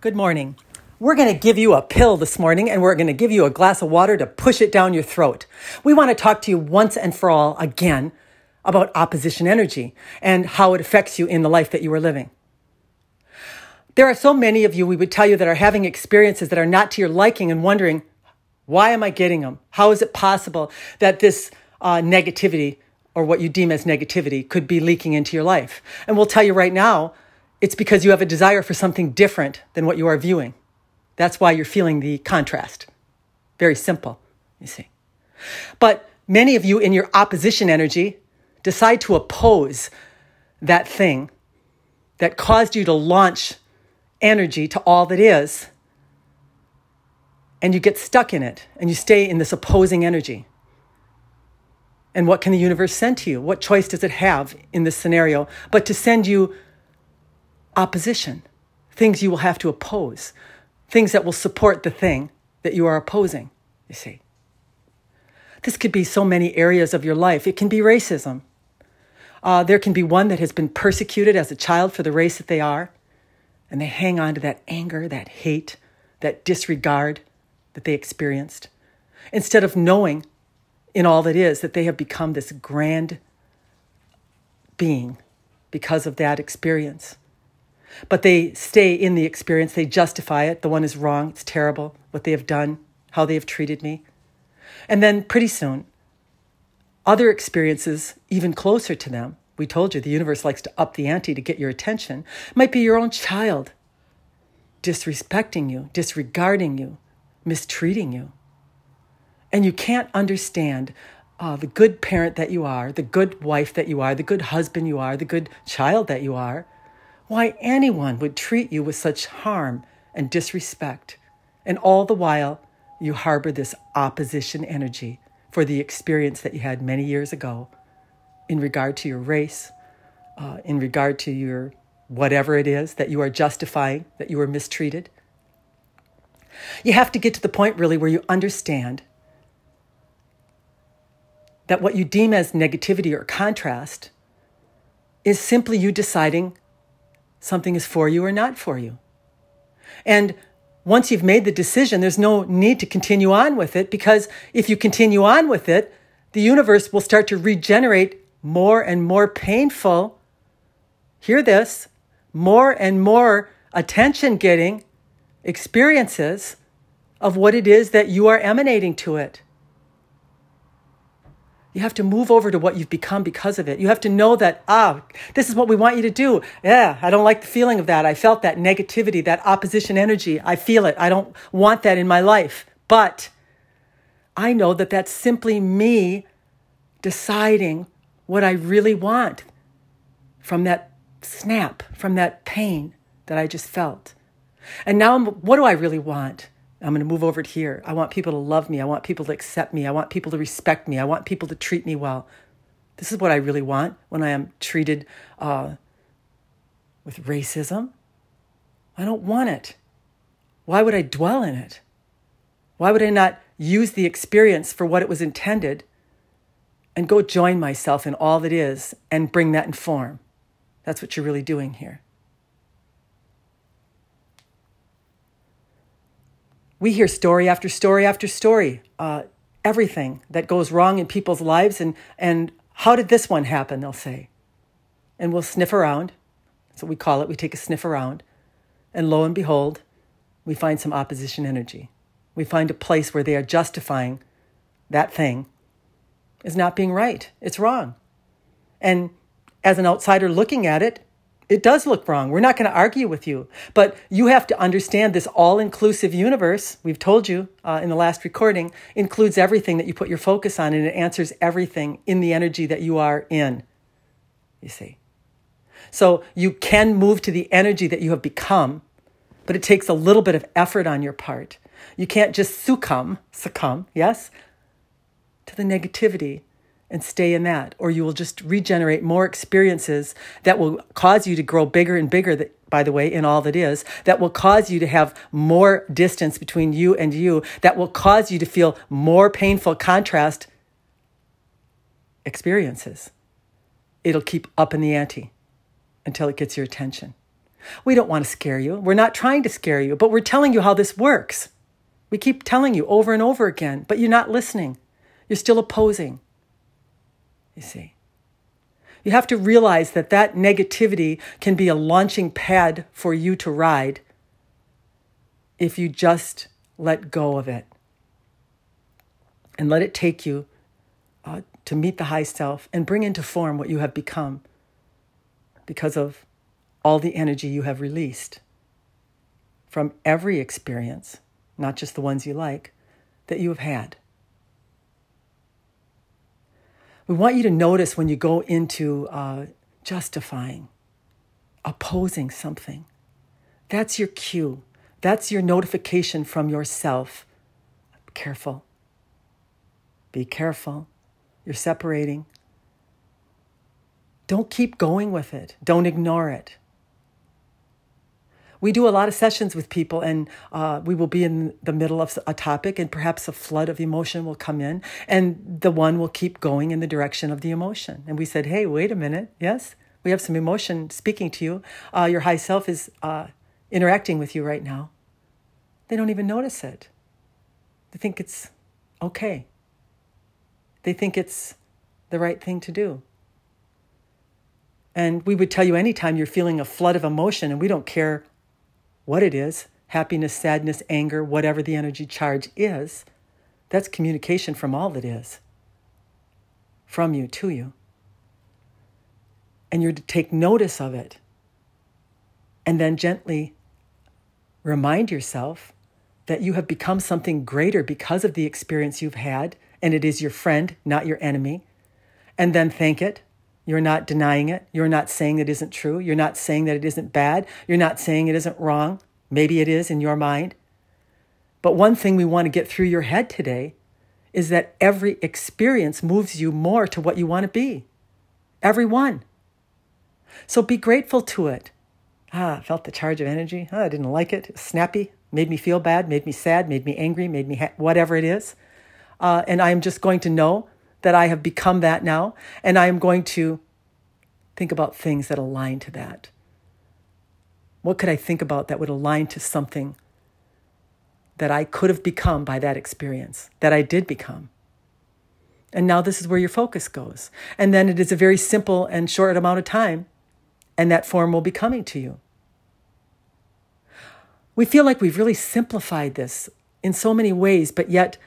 Good morning. We're going to give you a pill this morning and we're going to give you a glass of water to push it down your throat. We want to talk to you once and for all again about opposition energy and how it affects you in the life that you are living. There are so many of you, we would tell you, that are having experiences that are not to your liking and wondering, why am I getting them? How is it possible that this uh, negativity or what you deem as negativity could be leaking into your life? And we'll tell you right now it's because you have a desire for something different than what you are viewing. That's why you're feeling the contrast. Very simple, you see. But many of you in your opposition energy decide to oppose that thing that caused you to launch energy to all that is. And you get stuck in it and you stay in this opposing energy. And what can the universe send to you? What choice does it have in this scenario but to send you opposition, things you will have to oppose, things that will support the thing that you are opposing, you see. This could be so many areas of your life. It can be racism. Uh, there can be one that has been persecuted as a child for the race that they are, and they hang on to that anger, that hate, that disregard that they experienced, instead of knowing in all that is that they have become this grand being because of that experience. But they stay in the experience, they justify it. The one is wrong, it's terrible, what they have done, how they have treated me. And then pretty soon, other experiences, even closer to them, we told you the universe likes to up the ante to get your attention, might be your own child disrespecting you, disregarding you, mistreating you. And you can't understand uh, the good parent that you are, the good wife that you are, the good husband you are, the good child that you are why anyone would treat you with such harm and disrespect. And all the while, you harbor this opposition energy for the experience that you had many years ago in regard to your race, uh, in regard to your whatever it is that you are justifying that you were mistreated. You have to get to the point really where you understand that what you deem as negativity or contrast is simply you deciding something is for you or not for you. And once you've made the decision, there's no need to continue on with it because if you continue on with it, the universe will start to regenerate more and more painful. Hear this more and more attention getting experiences of what it is that you are emanating to it. You have to move over to what you've become because of it. You have to know that, ah, this is what we want you to do. Yeah, I don't like the feeling of that. I felt that negativity, that opposition energy. I feel it. I don't want that in my life. But I know that that's simply me deciding what I really want from that snap, from that pain that I just felt. And now, what do I really want? I'm going to move over to here. I want people to love me. I want people to accept me. I want people to respect me. I want people to treat me well. This is what I really want when I am treated uh, with racism. I don't want it. Why would I dwell in it? Why would I not use the experience for what it was intended and go join myself in all that is and bring that in form? That's what you're really doing here. We hear story after story after story, uh, everything that goes wrong in people's lives. And, and how did this one happen? They'll say. And we'll sniff around. That's what we call it. We take a sniff around. And lo and behold, we find some opposition energy. We find a place where they are justifying that thing is not being right. It's wrong. And as an outsider looking at it, it does look wrong. We're not going to argue with you. But you have to understand this all inclusive universe, we've told you uh, in the last recording, includes everything that you put your focus on and it answers everything in the energy that you are in. You see. So you can move to the energy that you have become, but it takes a little bit of effort on your part. You can't just succumb, succumb, yes, to the negativity and stay in that, or you will just regenerate more experiences that will cause you to grow bigger and bigger. That, by the way, in all that is, that will cause you to have more distance between you and you, that will cause you to feel more painful contrast experiences. It'll keep up in the ante until it gets your attention. We don't want to scare you. We're not trying to scare you, but we're telling you how this works. We keep telling you over and over again, but you're not listening. You're still opposing. You see. You have to realize that that negativity can be a launching pad for you to ride if you just let go of it and let it take you uh, to meet the high self and bring into form what you have become because of all the energy you have released from every experience, not just the ones you like, that you have had. We want you to notice when you go into uh, justifying, opposing something. That's your cue. That's your notification from yourself. Careful. Be careful. You're separating. Don't keep going with it. Don't ignore it. We do a lot of sessions with people, and uh, we will be in the middle of a topic, and perhaps a flood of emotion will come in, and the one will keep going in the direction of the emotion. And we said, Hey, wait a minute. Yes, we have some emotion speaking to you. Uh, your high self is uh, interacting with you right now. They don't even notice it, they think it's okay. They think it's the right thing to do. And we would tell you anytime you're feeling a flood of emotion, and we don't care what it is happiness, sadness, anger, whatever the energy charge is that's communication from all that is, from you to you. And you're to take notice of it and then gently remind yourself that you have become something greater because of the experience you've had, and it is your friend, not your enemy. And then thank it. You're not denying it. You're not saying it isn't true. You're not saying that it isn't bad. You're not saying it isn't wrong. Maybe it is in your mind. But one thing we want to get through your head today is that every experience moves you more to what you want to be. Every one. So be grateful to it. Ah, felt the charge of energy. Ah, I didn't like it. it snappy made me feel bad, made me sad, made me angry, made me ha- whatever it is. Uh, and I am just going to know that I have become that now. And I am going to think about things that align to that. What could I think about that would align to something that I could have become by that experience, that I did become? And now this is where your focus goes. And then it is a very simple and short amount of time, and that form will be coming to you. We feel like we've really simplified this in so many ways, but yet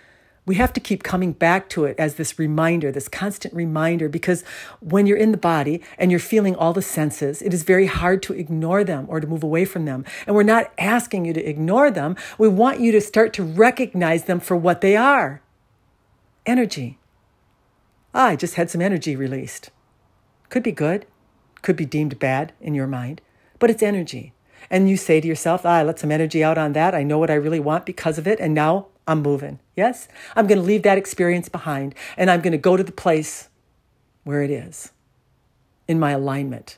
we have to keep coming back to it as this reminder, this constant reminder, because when you're in the body and you're feeling all the senses, it is very hard to ignore them or to move away from them. And we're not asking you to ignore them. We want you to start to recognize them for what they are energy. Ah, I just had some energy released. Could be good, could be deemed bad in your mind, but it's energy and you say to yourself, ah, I let some energy out on that. I know what I really want because of it. And now I'm moving. Yes? I'm going to leave that experience behind and I'm going to go to the place where it is in my alignment.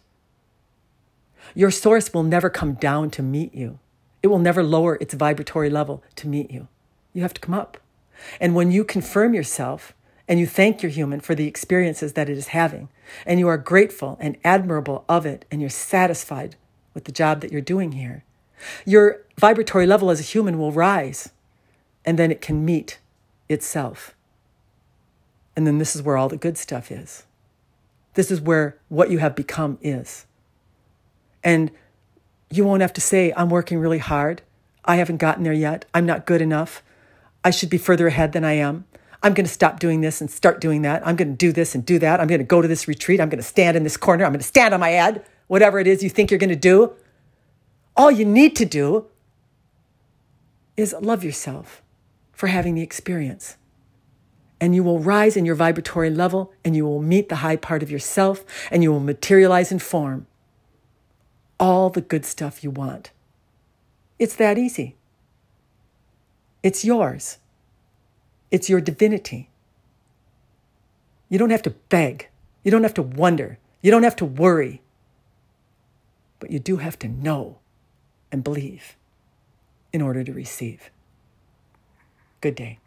Your source will never come down to meet you, it will never lower its vibratory level to meet you. You have to come up. And when you confirm yourself and you thank your human for the experiences that it is having, and you are grateful and admirable of it, and you're satisfied with the job that you're doing here. Your vibratory level as a human will rise, and then it can meet itself. And then this is where all the good stuff is. This is where what you have become is. And you won't have to say, I'm working really hard. I haven't gotten there yet. I'm not good enough. I should be further ahead than I am. I'm going to stop doing this and start doing that. I'm going to do this and do that. I'm going to go to this retreat. I'm going to stand in this corner. I'm going to stand on my head whatever it is you think you're going to do, all you need to do is love yourself for having the experience. And you will rise in your vibratory level and you will meet the high part of yourself and you will materialize in form all the good stuff you want. It's that easy. It's yours. It's your divinity. You don't have to beg. You don't have to wonder. You don't have to worry. But you do have to know and believe in order to receive. Good day.